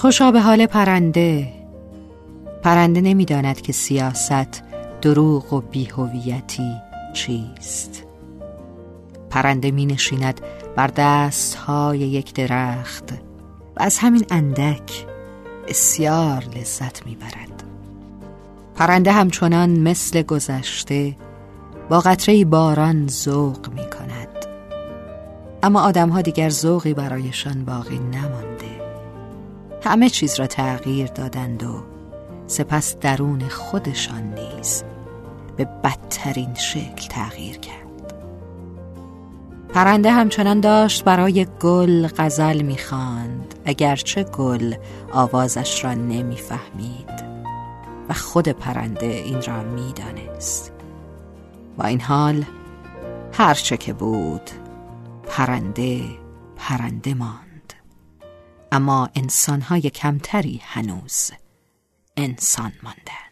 خوشا به حال پرنده. پرنده نمی‌داند که سیاست دروغ و بیهویتی چیست. پرنده می نشیند بر دست های یک درخت. و از همین اندک بسیار لذت می برد پرنده همچنان مثل گذشته با قطره باران ذوق می کند اما آدم ها دیگر ذوقی برایشان باقی نمانده همه چیز را تغییر دادند و سپس درون خودشان نیز به بدترین شکل تغییر کرد. پرنده همچنان داشت برای گل غزل می‌خواند اگرچه گل آوازش را نمی‌فهمید و خود پرنده این را می‌دانست. با این حال هرچه که بود پرنده پرنده ماند. اما انسانهای کمتری هنوز انسان ماندند.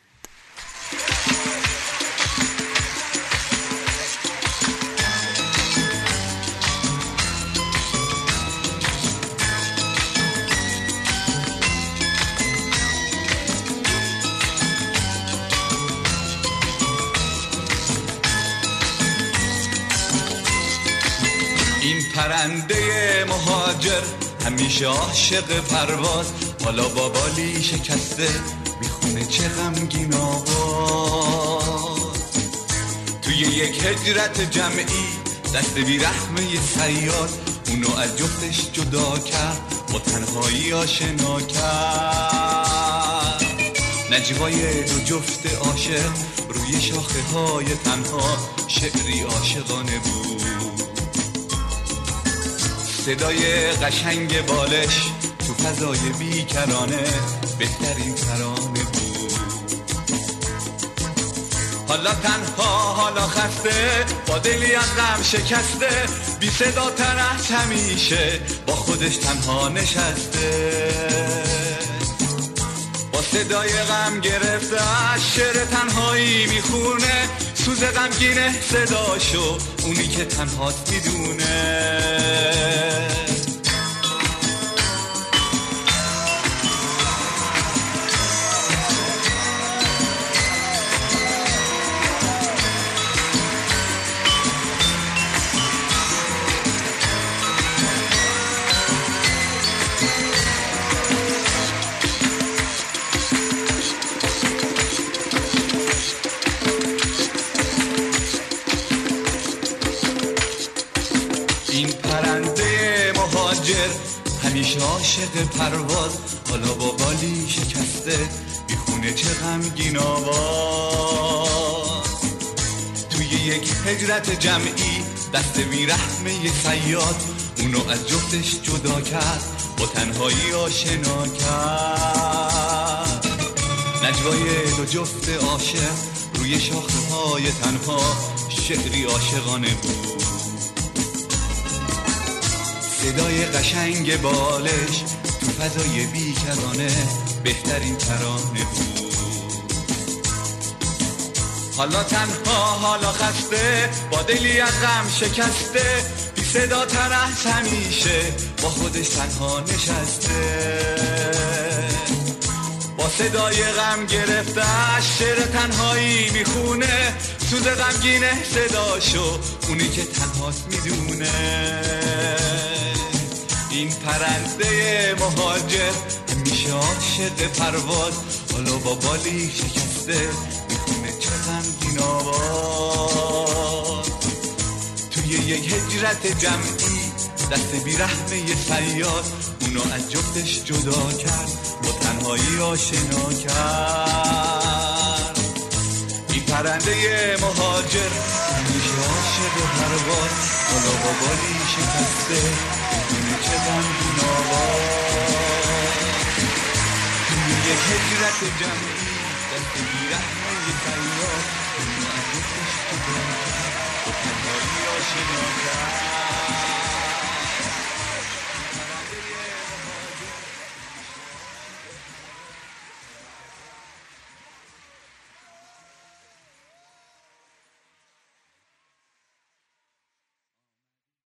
این پرنده مهاجر همیشه عاشق پرواز. حالا با بالی شکسته می‌خونه چه غمگین آواز. توی یک هجرت جمعی دست بی رحمه سیاد اونو از جفتش جدا کرد با تنهایی آشنا کرد. نجوای دو جفت عاشق روی شاخه های تنها شعری عاشقانه بود. صدای قشنگ بالش تو فضای بیکرانه بهترین ترانه بود. حالا تنها حالا خسته با دلی از غم شکسته بی صدا تر از همیشه با خودش تنها نشسته. با صدای غم گرفته شعر تنهایی می‌خونه سوز غمگینه صداشو اونی که تنهاست می‌دونه. این پرنده مهاجر همیشه عاشق پرواز. حالا با بالی شکسته می‌خونه چه غمگین آواز. توی یک هجرت جمعی دست بیرحمه سیاد اونو از جفتش جدا کرد با تنهایی آشنا کرد. نجوای دو جفت عاشق روی شاخه های تنها. شعری عاشقانه بود. صدای قشنگ بالش تو فضای بیکرانه بهترین ترانه بود. حالا تنها حالا خسته با دلی از غم شکسته بی صدا تر از همیشه با خودش تنها نشسته. با صدای غم گرفته شعر تنهایی می‌خونه سوز غمگینه صداشو اونی که تنهاست می‌دونه. این پرنده مهاجر همیشه عاشق پرواز. حالا با بالی شکسته می‌خونه چه غمگین آواز. توی یک هجرت جمعی دست بیرحمه فریاد اونو از جفتش جدا کرد با تنهایی آشنا کرد. پرنده مهاجر. همیشه عاشق پرواز حالا با بالی شکسته. می‌دونه چه غمگین آواز. توی هجرت جمعی. دست بیرحمه فریاد. اونو از جدا کرد با تنهایی آشنا کرد